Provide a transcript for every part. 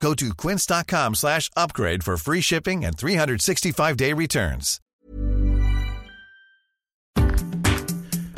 Go to quince.com slash upgrade for free shipping and 365-day returns.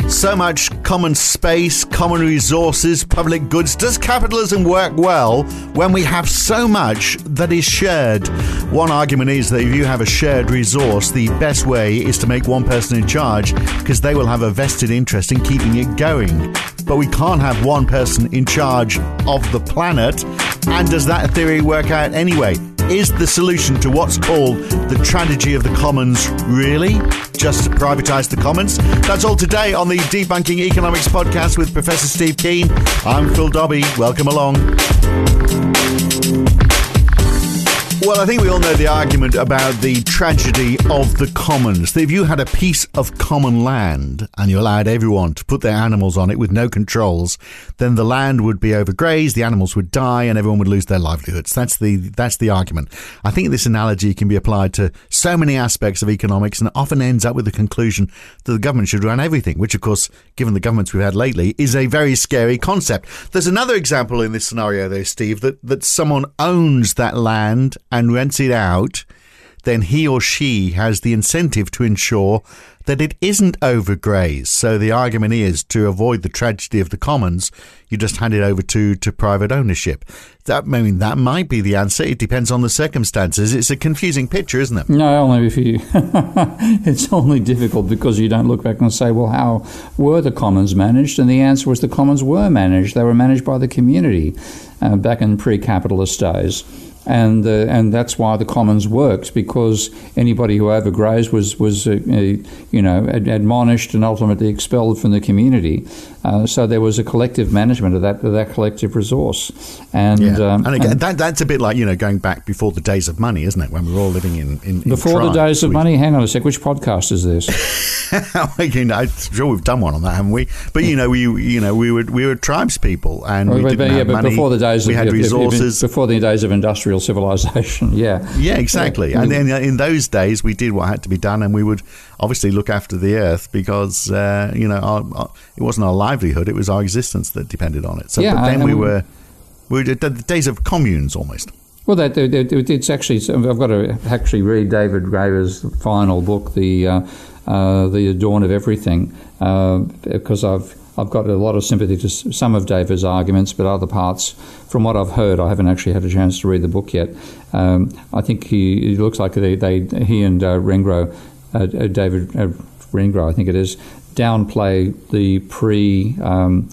So much common space, common resources, public goods. Does capitalism work well when we have so much that is shared? One argument is that if you have a shared resource, the best way is to make one person in charge because they will have a vested interest in keeping it going. But we can't have one person in charge of the planet. And does that theory work out anyway? Is the solution to what's called the tragedy of the commons really just to privatise the commons? That's all today on the Debunking Economics podcast with Professor Steve Keen. I'm Phil Dobbie. Welcome along. Well, I think we all know the argument about the tragedy of the commons. If you had a piece of common land and you allowed everyone to put their animals on it with no controls, then the land would be overgrazed, the animals would die, and everyone would lose their livelihoods. That's the that's the argument. I think this analogy can be applied to so many aspects of economics, and often ends up with the conclusion that the government should run everything, which, of course, given the governments we've had lately, is a very scary concept. There's another example in this scenario, though, Steve, that that someone owns that land and rents it out, then he or she has the incentive to ensure that it isn't overgrazed. So the argument is to avoid the tragedy of the commons, you just hand it over to, to private ownership. That I mean that might be the answer. It depends on the circumstances. It's a confusing picture, isn't it? No, only if you. it's only difficult because you don't look back and say, well, how were the commons managed? And the answer was the commons were managed. They were managed by the community uh, back in pre-capitalist days and uh, and that's why the commons works because anybody who overgrazed was was uh, you know ad- admonished and ultimately expelled from the community. Uh, so there was a collective management of that of that collective resource, and yeah. um, and again and that, that's a bit like you know going back before the days of money, isn't it? When we were all living in, in, in before tribes, the days of money. Hang on a sec. Which podcast is this? you know, I'm sure we've done one on that, haven't we? But you know, we you know we were we were tribes people, and we didn't but, have yeah, money. before the days we of, had resources. Before the days of industrial civilization, yeah, yeah, exactly. Yeah. And then in those days, we did what had to be done, and we would obviously look after the earth because uh, you know our, our, it wasn't our livelihood; it was our existence that depended on it. So, yeah, but then I, we were we were the days of communes almost. Well, that, it's actually I've got to actually read David Graeber's final book, the uh, uh, the Dawn of Everything, uh, because I've I've got a lot of sympathy to some of David's arguments, but other parts, from what I've heard, I haven't actually had a chance to read the book yet. Um, I think he it looks like they, they he and uh, Wengrow, uh, uh, David uh, Wengrow, I think it is, downplay the pre. Um,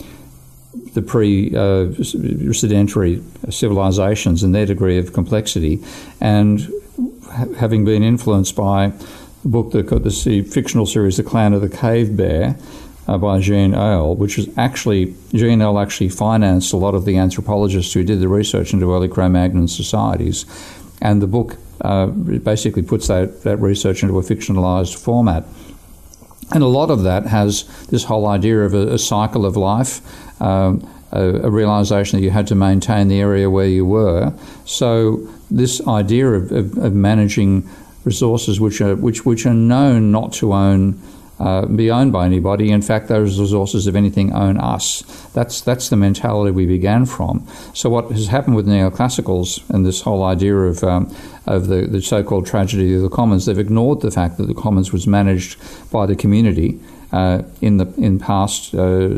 the pre-sedentary civilizations and their degree of complexity, and having been influenced by the book, the, the fictional series, The Clan of the Cave Bear, uh, by Jean Auel, which is actually, Jean Auel actually financed a lot of the anthropologists who did the research into early Cro-Magnon societies. And the book uh, basically puts that, that research into a fictionalized format. And a lot of that has this whole idea of a, a cycle of life, um, a, a, realization that you had to maintain the area where you were. So this idea of, of, of managing resources which are which which are known not to own uh, be owned by anybody. In fact, those resources, if anything, own us. That's that's the mentality we began from. So what has happened with neoclassicals and this whole idea of um, of the, the so-called tragedy of the commons, they've ignored the fact that the commons was managed by the community uh, in the in past uh,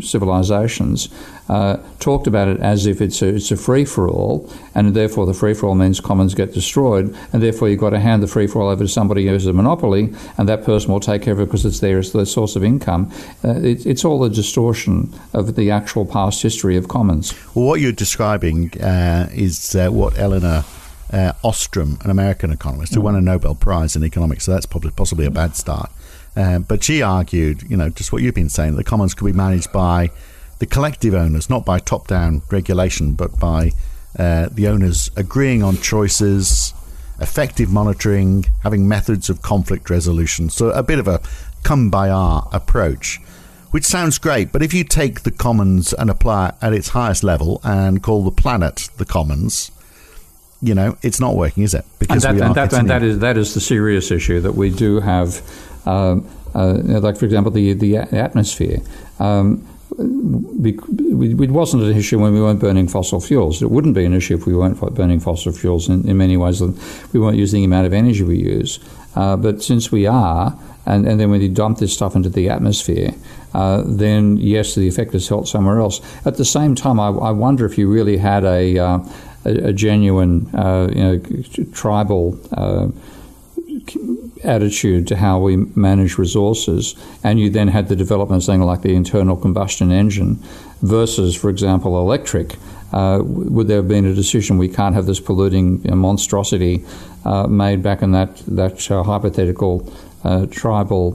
civilizations uh, talked about it as if it's a, it's a free for all, and therefore the free for all means commons get destroyed, and therefore you've got to hand the free for all over to somebody who has a monopoly, and that person will take care of it because it's there as the source of income. Uh, it, it's all a distortion of the actual past history of commons. Well, what you're describing uh, is uh, what Elinor. Ostrom, an American economist who won a Nobel Prize in economics, so that's probably possibly a bad start. Uh, but she argued, you know, just what you've been saying, the commons could be managed by the collective owners, not by top down regulation, but by uh, the owners agreeing on choices effective monitoring, having methods of conflict resolution. So a bit of a come by our approach, which sounds great. But if you take the commons and apply it at its highest level and call the planet the commons, you know, it's not working, is it? Because and that, and that, and that is that is the serious issue that we do have. Um, uh, like for example, the the atmosphere. Um, it wasn't an issue when we weren't burning fossil fuels. It wouldn't be an issue if we weren't burning fossil fuels in, in many ways. We weren't using the amount of energy we use. Uh, but since we are, and, and then when you dump this stuff into the atmosphere, uh, then yes, the effect is felt somewhere else. At the same time, I, I wonder if you really had a, uh, a, a, genuine, uh, you know, tribal uh, attitude to how we manage resources, and you then had the development of something like the internal combustion engine versus, for example, electric, uh, would there have been a decision we can't have this polluting you know, monstrosity uh, made back in that, that uh, hypothetical uh, tribal,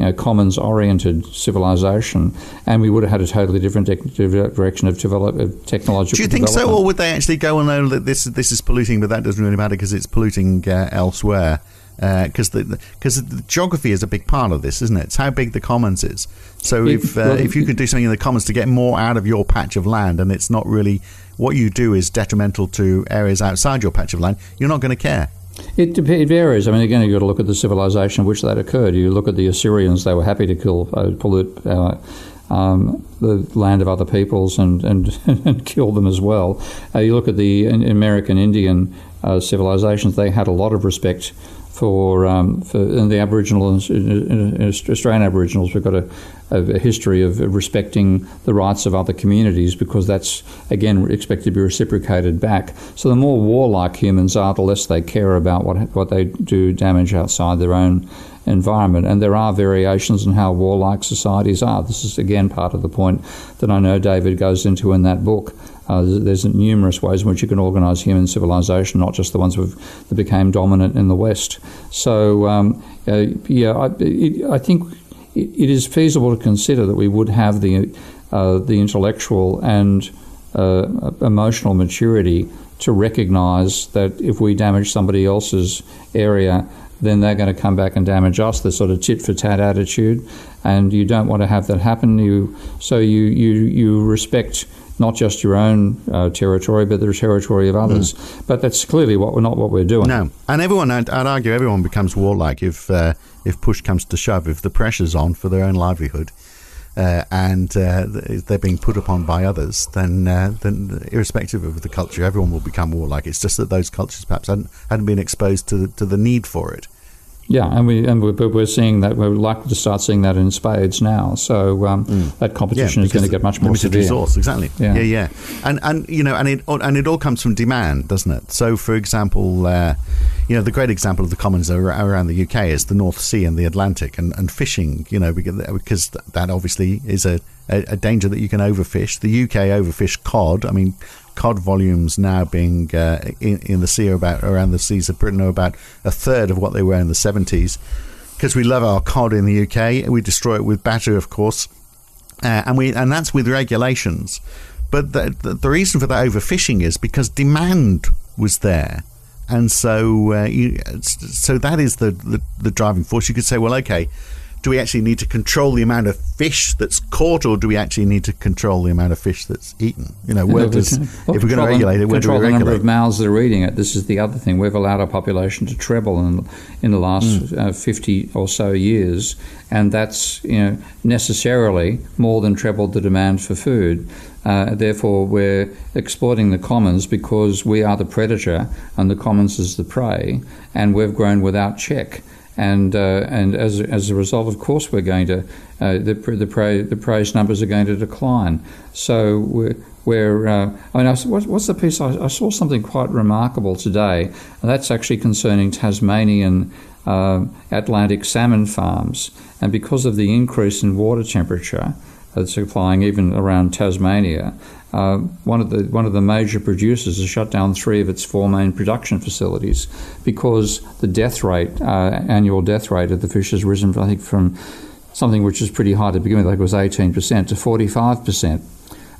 you know, commons oriented civilization, and we would have had a totally different de- direction of, develop, of technological Do you think so, or would they actually go, well, no, this, this is polluting, but that doesn't really matter because it's polluting uh, elsewhere? because uh, the because the geography is a big part of this, isn't it? It's how big the commons is. So if uh, if you could do something in the commons to get more out of your patch of land, and it's not really what you do is detrimental to areas outside your patch of land, you're not going to care. It, it, varies. I mean, again, you've got to look at the civilization in which that occurred. You look at the Assyrians; they were happy to kill, uh, pollute uh, um, the land of other peoples and and, and kill them as well. Uh, you look at the American Indian uh, civilizations; they had a lot of respect for, um, for the Aboriginal Australian Aboriginals. We've got a, a, history of respecting the rights of other communities because that's again expected to be reciprocated back. So the more warlike humans are, the less they care about what what they do damage outside their own environment. And there are variations in how warlike societies are. This is again part of the point that I know David goes into in that book. Uh, there's, numerous ways in which you can organise human civilization, not just the ones that became dominant in the West. So, um, uh, yeah, I, it, I think it is feasible to consider that we would have the uh, the intellectual and uh, emotional maturity to recognise that if we damage somebody else's area, then they're going to come back and damage us. The sort of tit for tat attitude, and you don't want to have that happen. You so you you you respect not just your own uh, territory, but the territory of others. Mm. But that's clearly what we're not what we're doing. No, and everyone, I'd, I'd argue, everyone becomes warlike if uh, if push comes to shove, if the pressure's on for their own livelihood. Uh, and uh, they're being put upon by others, then, uh, then irrespective of the culture, everyone will become warlike. It's just that those cultures perhaps hadn't, hadn't been exposed to the, to the need for it. Yeah, and we and we're, we're seeing that we're likely to start seeing that in spades now. So um, mm. that competition yeah, is going to get much more severe. resource, exactly. Yeah. yeah, yeah, and and you know, and it and it all comes from demand, doesn't it? So, for example, uh, you know, the great example of the commons around the UK is the North Sea and the Atlantic, and, and fishing. You know, because, because that obviously is a, a, a danger that you can overfish. The UK overfish cod. I mean, cod volumes now being uh, in, in, the sea about around the seas of Britain are about a third of what they were in the 70s. Because we love our cod in the UK, we destroy it with batter, of course, uh, and we and that's with regulations. But the, the, the reason for that overfishing is because demand was there and so uh, you, so that is the, the, the driving force. You could say, well, okay, do we actually need to control the amount of fish that's caught, or do we actually need to control the amount of fish that's eaten? You know, where does if we're going to regulate it, where control do we regulate? the number of mouths that are eating it. This is the other thing. We've allowed our population to treble in in the last mm. uh, fifty or so years, and that's you know necessarily more than trebled the demand for food. Uh, therefore, we're exploiting the commons because we are the predator and the commons is the prey, and we've grown without check and uh, and as as a result, of course, we're going to uh, the the the prey's numbers are going to decline. So we're we're uh, I mean, I, what's the piece? I, I, saw something quite remarkable today, and that's actually concerning Tasmanian uh, Atlantic salmon farms, and because of the increase in water temperature that's applying even around Tasmania, uh, one of the one of the major producers has shut down three of its four main production facilities because the death rate, uh, annual death rate of the fish has risen, I think, from something which is pretty high to begin with, like it was 18% to 45%.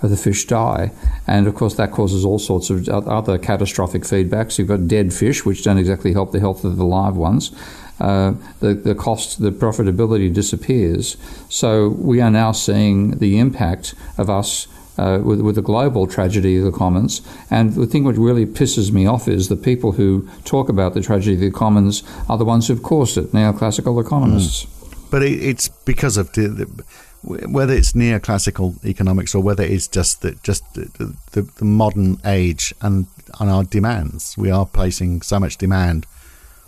Of the fish die. And of course, that causes all sorts of other catastrophic feedbacks. You've got dead fish, which don't exactly help the health of the live ones. Uh, the, the cost, the profitability disappears. So we are now seeing the impact of us uh, with, with the global tragedy of the commons. And the thing which really pisses me off is the people who talk about the tragedy of the commons are the ones who've caused it, neoclassical economists. Mm. But it, it's because of the, the, whether it's neoclassical economics or whether it's just the, just the, the, the modern age and, and our demands. We are placing so much demand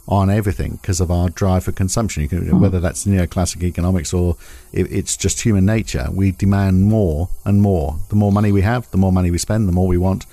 on everything because of our drive for consumption. Can, mm. Whether that's neoclassic economics or it's just human nature, we demand more and more. The more money we have, the more money we spend, the more we want,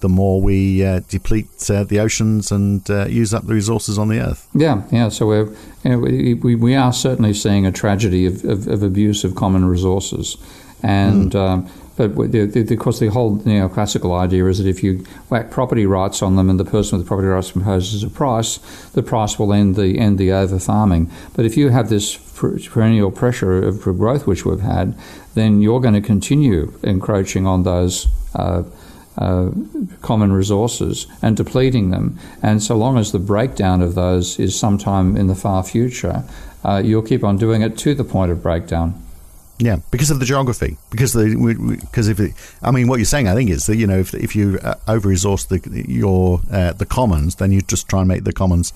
the more we uh, deplete uh, the oceans and uh, use up the resources on the earth. Yeah, yeah. So we're, you know, we, we are certainly seeing a tragedy of, of, of abuse of common resources. And mm. um, but of course, the whole neoclassical idea is that if you whack property rights on them and the person with the property rights imposes a price, the price will end the end the over farming. But if you have this perennial pressure of growth which we've had, then you're going to continue encroaching on those. Uh, uh, common resources and depleting them. And so long as the breakdown of those is sometime in the far future, uh, you'll keep on doing it to the point of breakdown. Yeah, because of the geography. Because the because if it, I mean what you're saying, I think is that you know if if you uh, over resource the your uh, the commons, then you just try and make the commons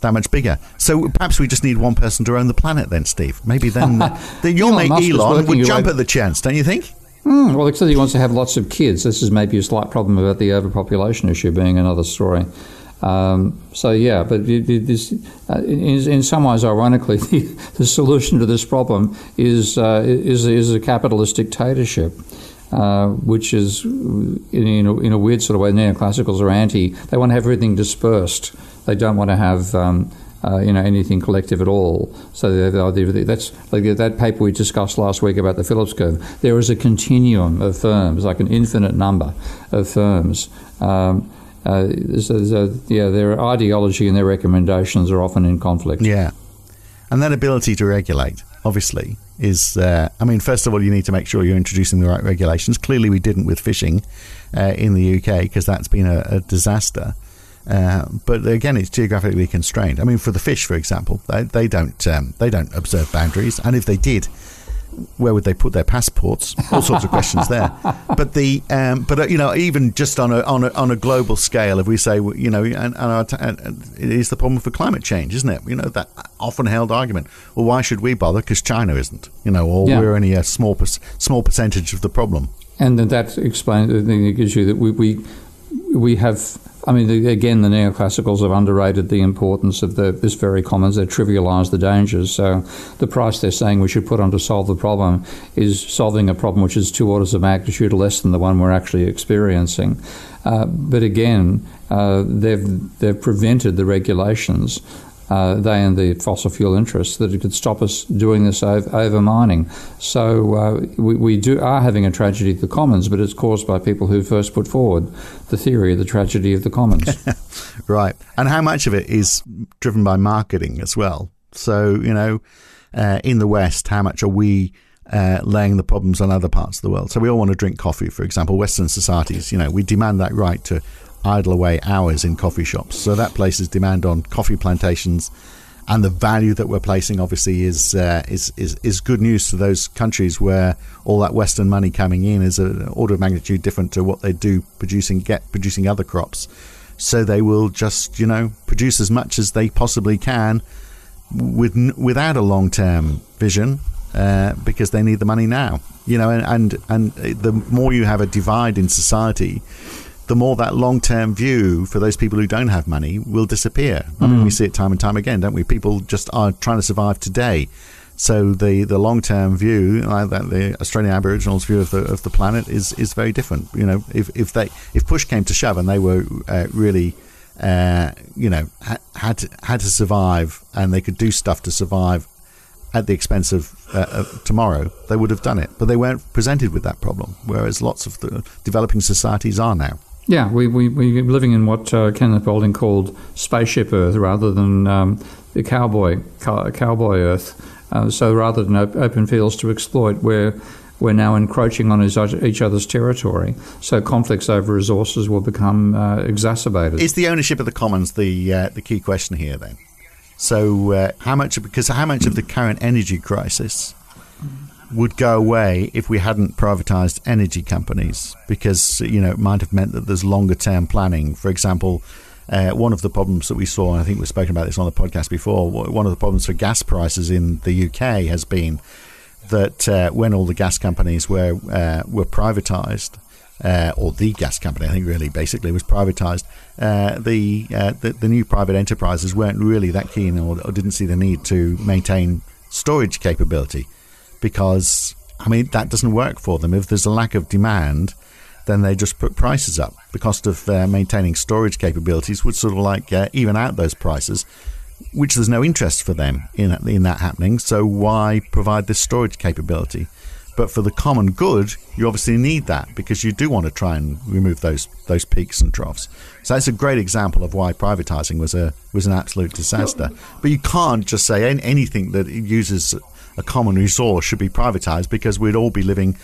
that much bigger. So perhaps we just need one person to own the planet, then, Steve. Maybe then the, your mate Elon would jump at the chance, don't you think? Mm, well, because he wants to have lots of kids. This is maybe a slight problem about the overpopulation issue being another story. Um, so yeah, but it, uh, in, in, some ways, ironically, the, the, solution to this problem is uh, is, is a capitalist dictatorship. Uh, which is, in, in, a, in, a, weird sort of way, neoclassicals are anti. They want to have everything dispersed. They don't want to have um, uh, you know anything collective at all. So that's like that paper we discussed last week about the Phillips curve. There is a continuum of firms, like an infinite number of firms. Um, uh, so, yeah, their ideology and their recommendations are often in conflict. Yeah, and that ability to regulate, obviously, is. Uh, I mean, first of all, you need to make sure you're introducing the right regulations. Clearly, we didn't with fishing uh, in the UK because that's been a, a disaster. Uh, but again, it's geographically constrained. I mean, for the fish, for example, they, they don't um, they don't observe boundaries, and if they did, where would they put their passports? All sorts of questions there. But the um, but uh, you know even just on a, on a on a global scale, if we say you know and, and, our, and it is the problem for climate change, isn't it? You know that often held argument. Well, why should we bother? Because China isn't. You know, or yeah. we're only a small per- small percentage of the problem. And that explains the issue that we we we have I mean, again, the neoclassicals have underrated the importance of the, this very commons. They trivialise the dangers. So the price they're saying we should put on to solve the problem is solving a problem which is two orders of magnitude less than the one we're actually experiencing. Uh, but again, uh, they've they've prevented the regulations uh, they and the fossil fuel interests that it could stop us doing this over, over mining. So uh, we, we do are having a tragedy of the commons, but it's caused by people who first put forward the theory of the tragedy of the commons. right, and how much of it is driven by marketing as well? So you know, uh, in the West, how much are we? Uh, laying the problems on other parts of the world. So we all want to drink coffee, for example. Western societies, you know, we demand that right to idle away hours in coffee shops. So that places demand on coffee plantations, and the value that we're placing obviously is uh, is, is is good news to those countries where all that Western money coming in is an order of magnitude different to what they do producing get producing other crops. So they will just you know produce as much as they possibly can with without a long term vision uh, because they need the money now. You know, and, and and the more you have a divide in society, the more that long term view for those people who don't have money will disappear. I mean, we mm. see it time and time again, don't we? People just are trying to survive today. So the, the long term view, like that the Australian Aboriginals' view of the of the planet is is very different. You know, if if they if push came to shove and they were uh, really, uh, you know, ha- had to, had to survive and they could do stuff to survive at the expense of, uh, of, tomorrow, they would have done it. But they weren't presented with that problem, whereas lots of the developing societies are now. Yeah, we, we, we're living in what uh, Kenneth Boulding called spaceship Earth rather than um, the cowboy, cow, cowboy Earth. Uh, so rather than op- open fields to exploit, we're, we're now encroaching on each other's territory. So conflicts over resources will become uh, exacerbated. Is the ownership of the commons the uh, the key question here then? So uh, how much because how much of the current energy crisis would go away if we hadn't privatized energy companies because you know it might have meant that there's longer term planning for example uh, one of the problems that we saw, and I think we've spoken about this on the podcast before, one of the problems for gas prices in the UK has been that uh, when all the gas companies were uh, were privatized, uh, or the gas company, I think really basically was privatized. Uh, the, uh, the, the new private enterprises weren't really that keen or, or, didn't see the need to maintain storage capability because I mean that doesn't work for them. If there's a lack of demand, then they just put prices up. The cost of uh, maintaining storage capabilities would sort of like uh, even out those prices, which there's no interest for them in in that happening. So why provide this storage capability? But for the common good, you obviously need that because you do want to try and remove those those peaks and troughs. So that's a great example of why privatizing was a was an absolute disaster. But you can't just say anything that uses a common resource should be privatized because we'd all be living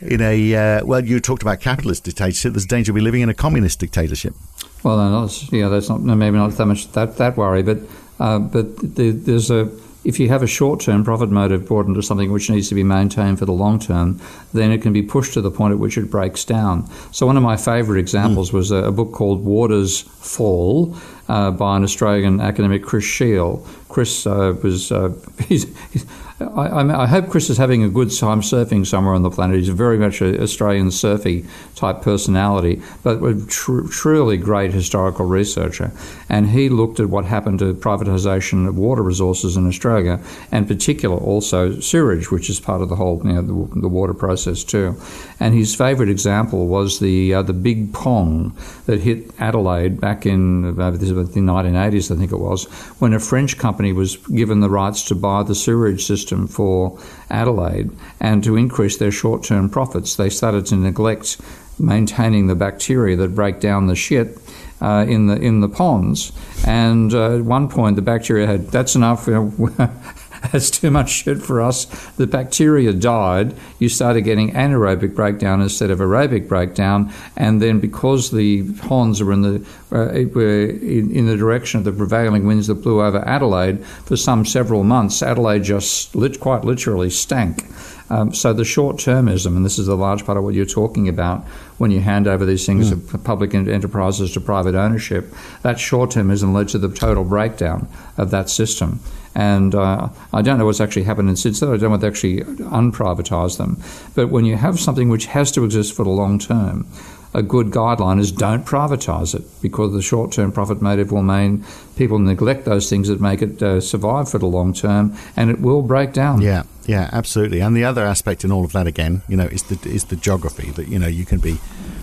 in a uh, well, you talked about capitalist dictatorship. There's danger of be living in a communist dictatorship. Well, no, that's, yeah, that's not maybe not that much that that worry, but uh, but the, there's a if you have a short term profit motive brought into something which needs to be maintained for the long term, then it can be pushed to the point at which it breaks down. So, one of my favourite examples mm. was a, a, book called Waters Fall uh, by an Australian academic, Chris Sheil. Chris uh, was, uh, he's, he's I, I, hope Chris is having a good time surfing somewhere on the planet. He's very much an Australian surfy type personality, but a tr- truly great historical researcher. And he looked at what happened to privatisation of water resources in Australia, and particular also sewage, which is part of the whole you know, the, the water process too. And his favourite example was the uh, the big pong that hit Adelaide back in uh, the 1980s, I think it was, when a French company was given the rights to buy the sewage system system for Adelaide, and to increase their short term profits, they started to neglect maintaining the bacteria that break down the shit. Uh, in the in the ponds, and uh, at one point the bacteria had that's enough. That's too much shit for us. The bacteria died. You started getting anaerobic breakdown instead of aerobic breakdown, and then because the ponds were in the uh, were in, in, the direction of the prevailing winds that blew over Adelaide for some several months, Adelaide just lit, quite literally stank. Um, so the short termism, and this is a large part of what you're talking about when you hand over these things mm. to public enterprises to private ownership, that short termism led to the total breakdown of that system. And uh, I don't know what's actually happened since then. I don't know whether they actually unprivatise them. But when you have something which has to exist for the long term, a good guideline is don't privatise it because the short term profit motive will mean people neglect those things that make it uh, survive for the long term and it will break down. Yeah, yeah, absolutely. And the other aspect in all of that, again, you know, is the, is the geography that, you know, you can be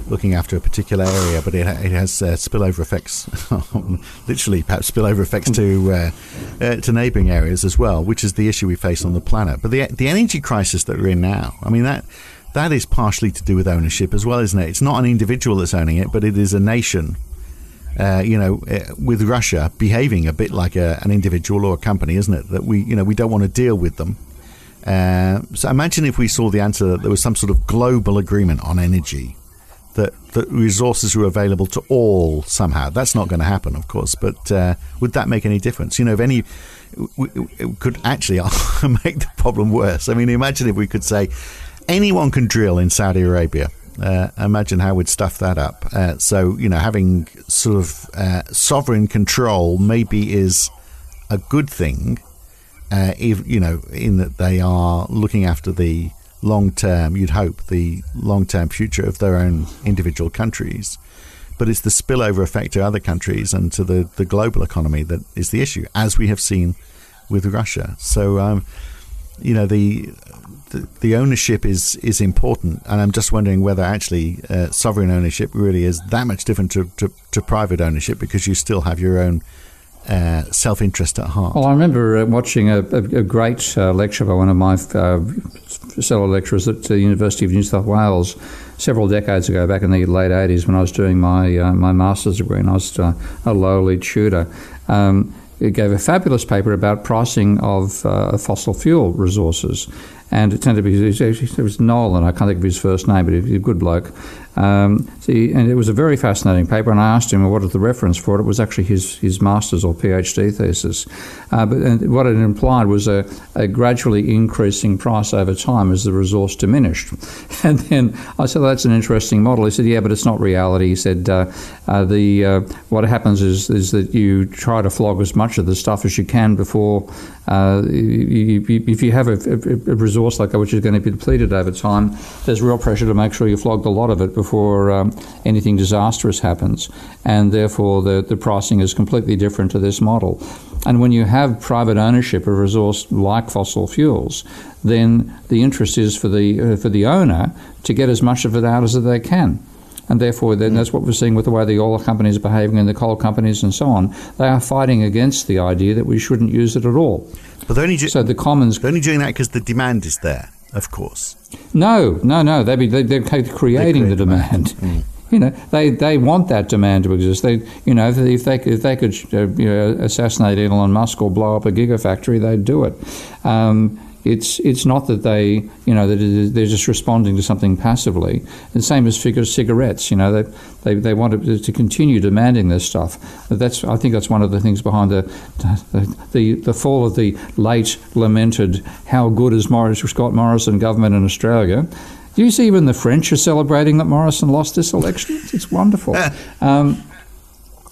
looking after a particular area, but it, it has uh, spillover effects, literally perhaps spillover effects to uh, uh, to neighbouring areas as well, which is the issue we face on the planet. But the the energy crisis that we're in now, I mean that that is partially to do with ownership as well, isn't it? It's not an individual that's owning it, but it is a nation. Uh, you know, uh, with Russia behaving a bit like a, an individual or a company, isn't it? That we, you know, we don't want to deal with them. Uh, so imagine if we saw the answer that there was some sort of global agreement on energy that, that resources were available to all somehow. That's not going to happen, of course, but uh, would that make any difference? You know, if any, could actually make the problem worse. I mean, imagine if we could say anyone can drill in Saudi Arabia. Uh, imagine how we'd stuff that up. Uh, so, you know, having sort of uh, sovereign control maybe is a good thing, uh, if, you know, in that they are looking after the long term, you'd hope, the long term future of their own individual countries. But it's the spillover effect to other countries and to the, the global economy that is the issue, as we have seen with Russia. So, um, you know, the, the, the ownership is is important, and I'm just wondering whether actually uh, sovereign ownership really is that much different to, to, to private ownership because you still have your own uh, self interest at heart. Well, I remember uh, watching a, a, a great uh, lecture by one of my uh, fellow lecturers at the University of New South Wales several decades ago, back in the late 80s, when I was doing my, uh, my master's degree and I was a lowly tutor. Um, it gave a fabulous paper about pricing of uh, fossil fuel resources and it tended to be it was Nolan. I can't think of his first name, but he's a good bloke. Um, see, and it was a very fascinating paper, and I asked him what was the reference for it. It was actually his, his master's or PhD thesis. Uh, but what it implied was a, a, gradually increasing price over time as the resource diminished. And then I said, well, that's an interesting model. He said, yeah, but it's not reality. He said, uh, uh, the uh, what happens is, is that you try to flog as much of the stuff as you can before, uh, if you have a resource like that which is going to be depleted over time, there's real pressure to make sure you flog a lot of it before um, anything disastrous happens, and therefore the, the pricing is completely different to this model. And when you have private ownership of a resource like fossil fuels, then the interest is for the uh, for the owner to get as much of it out as they can. And therefore, then that's what we're seeing with the way the oil companies are behaving and the coal companies and so on. They are fighting against the idea that we shouldn't use it at all. But they're only, ju- so the commons, they're only doing that because the demand is there of course. No, no, no. They be they, they're creating the demand. Mm. You know, they, they want that demand to exist. They, you know, if they if they could uh, you know, assassinate Elon Musk or blow up a gigafactory, they'd do it. Um, it's it's not that they you know that they're just responding to something passively. The same as figure cigarettes. You know they they, they want to, to continue demanding this stuff. That's I think that's one of the things behind the the, the, the fall of the late lamented how good is Morris Scott Morrison government in Australia. Do you see even the French are celebrating that Morrison lost this election? It's wonderful. Um,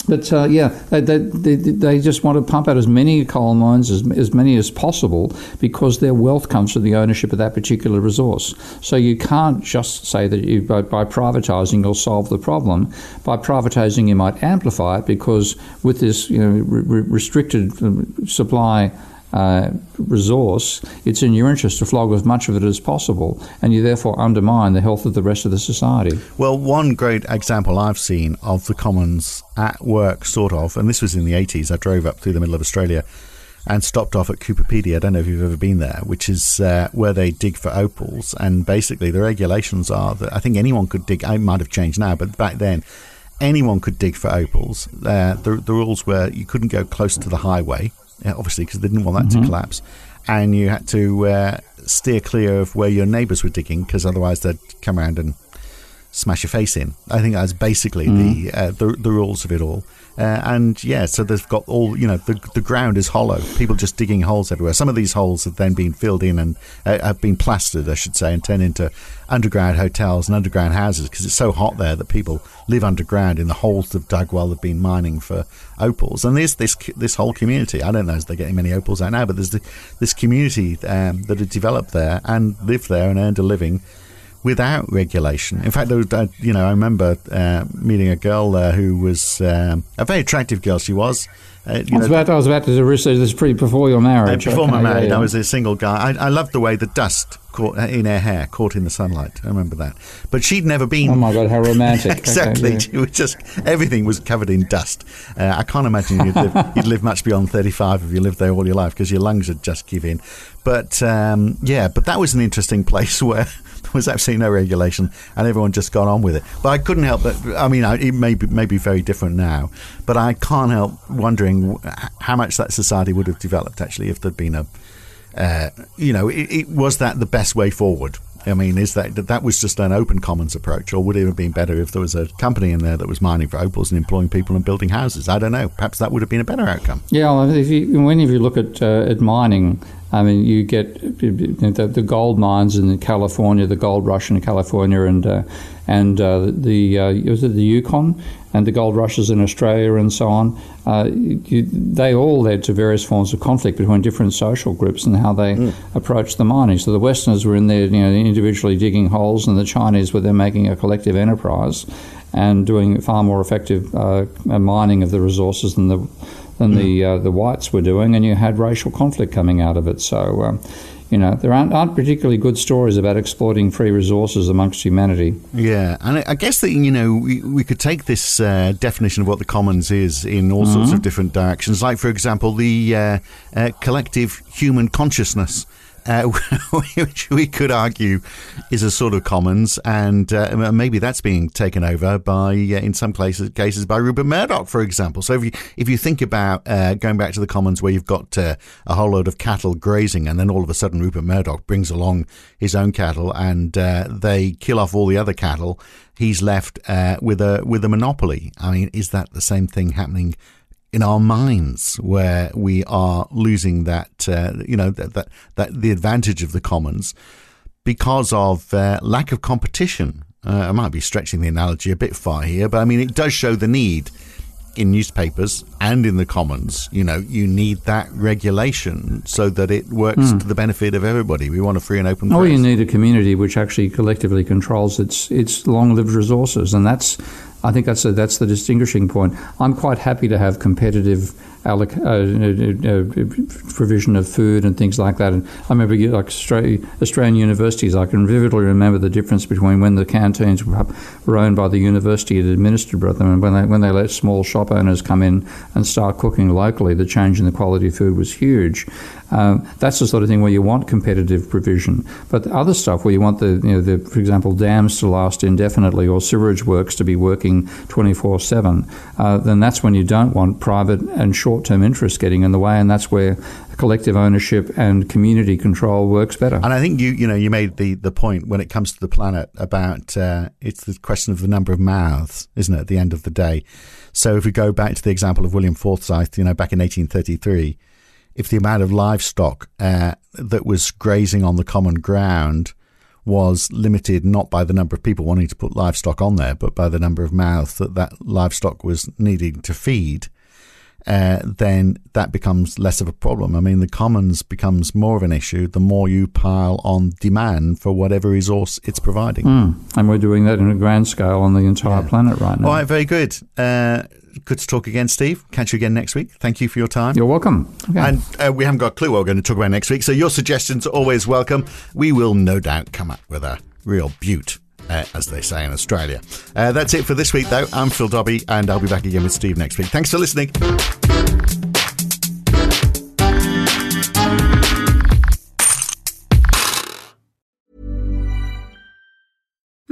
but uh, yeah, they, they, they, just want to pump out as many coal mines, as, as many as possible, because their wealth comes from the ownership of that particular resource. So you can't just say that you, by, by privatising you'll solve the problem. By privatising you might amplify it, because with this you know, re- restricted um, supply uh, resource, it's in your interest to flog as much of it as possible, and you therefore undermine the health of the rest of the society. Well, one great example I've seen of the commons at work, sort of, and this was in the 80s. I drove up through the middle of Australia and stopped off at Cooperpedia. I don't know if you've ever been there, which is uh, where they dig for opals. And basically, the regulations are that I think anyone could dig. It might have changed now, but back then, anyone could dig for opals. Uh, the, the rules were you couldn't go close to the highway obviously because they didn't want that mm-hmm. to collapse, and you had to uh, steer clear of where your neighbours were digging because otherwise they'd come around and smash your face in. I think that's basically mm. the, uh, the the rules of it all. Uh, and yeah, so they've got all you know. The the ground is hollow. People just digging holes everywhere. Some of these holes have then been filled in and uh, have been plastered, I should say, and turned into underground hotels and underground houses because it's so hot there that people live underground in the holes they've dug while they've been mining for opals. And there's this this whole community. I don't know if they're getting many opals out now, but there's the, this community um, that had developed there and lived there and earned a living without regulation. In fact, there was, uh, you know, I remember uh, meeting a girl there who was um, a very attractive girl. She was. Uh, I, was know, about, I was about to research this pretty before your marriage. Uh, before okay, my marriage, yeah, yeah. I was a single guy. I, I loved the way the dust caught uh, in her hair, caught in the sunlight. I remember that. But she'd never been. Oh my god, how romantic! exactly. Okay, yeah. was just everything was covered in dust. Uh, I can't imagine you'd live, you'd live much beyond thirty-five if you lived there all your life because your lungs would just give in. But um, yeah, but that was an interesting place where there was absolutely no regulation, and everyone just got on with it. But I couldn't help but, I mean, it may be, may be very different now, but I can't help wondering how much that society would have developed actually if there'd been a, uh, you know, it, it, was that the best way forward? I mean, is that that was just an open commons approach, or would it have been better if there was a company in there that was mining for opals and employing people and building houses? I don't know. Perhaps that would have been a better outcome. Yeah, well, if you, when you look at uh, at mining, I mean, you get the, the, gold mines in California, the gold rush in California, and uh, and uh, the uh, was it the Yukon and the gold rushes in Australia and so on. Uh, you, they all led to various forms of conflict between different social groups and how they mm. approached the mining. So the Westerners were in there, you know, individually digging holes, and the Chinese were there making a collective enterprise and doing far more effective uh, mining of the resources than the than the uh, the whites were doing, and you had racial conflict coming out of it. So. Um, you know, there aren't, aren't particularly good stories about exploiting free resources amongst humanity. Yeah, and I guess that, you know, we, we could take this uh, definition of what the commons is in all mm-hmm. sorts of different directions. Like, for example, the uh, uh, collective human consciousness uh, which we could argue is a sort of commons, and uh, maybe that's being taken over by, uh, in some cases, cases by Rupert Murdoch, for example. So if you if you think about uh, going back to the commons where you've got uh, a whole load of cattle grazing, and then all of a sudden Rupert Murdoch brings along his own cattle, and uh, they kill off all the other cattle, he's left with a with a monopoly. I mean, is that the same thing happening? In our minds where we are losing that, uh, you know, that, that, that, the advantage of the commons because of uh, lack of competition. Uh, I might be stretching the analogy a bit far here, but I mean, it does show the need in newspapers and in the commons. You know, you need that regulation so that it works mm. to the benefit of everybody. We want a free and open. Oh, you need a community which actually collectively controls its its long-lived resources, and that's I think that's a, that's the distinguishing point. I'm quite happy to have competitive alloc- uh, provision of food and things like that. And I remember like Australian universities. I can vividly remember the difference between when the canteens were owned by the university and administered by them, and when they when they let small shop owners come in and start cooking locally. The change in the quality of food was huge. Um, that's the sort of thing where you want competitive provision. But the other stuff where you want the, you know, the, for example, dams to last indefinitely or sewerage works to be working 24 uh, 7, then that's when you don't want private and short term interest getting in the way. And that's where collective ownership and community control works better. And I think you, you know, you made the, the point when it comes to the planet about uh, it's the question of the number of mouths, isn't it, at the end of the day? So if we go back to the example of William Forsyth, you know, back in 1833, if the amount of livestock uh, that was grazing on the common ground was limited not by the number of people wanting to put livestock on there, but by the number of mouths that that livestock was needing to feed, uh, then that becomes less of a problem. I mean, the commons becomes more of an issue the more you pile on demand for whatever resource it's providing. Mm. And we're doing that in a grand scale on the entire yeah. planet right now. All right, very good. Uh, good to talk again, Steve. Catch you again next week. Thank you for your time. You're welcome. Okay. And uh, we haven't got a clue what we're going to talk about next week, so your suggestions are always welcome. We will no doubt come up with a real beaut. Uh, as they say in Australia. Uh, that's it for this week, though. I'm Phil Dobbie, and I'll be back again with Steve next week. Thanks for listening.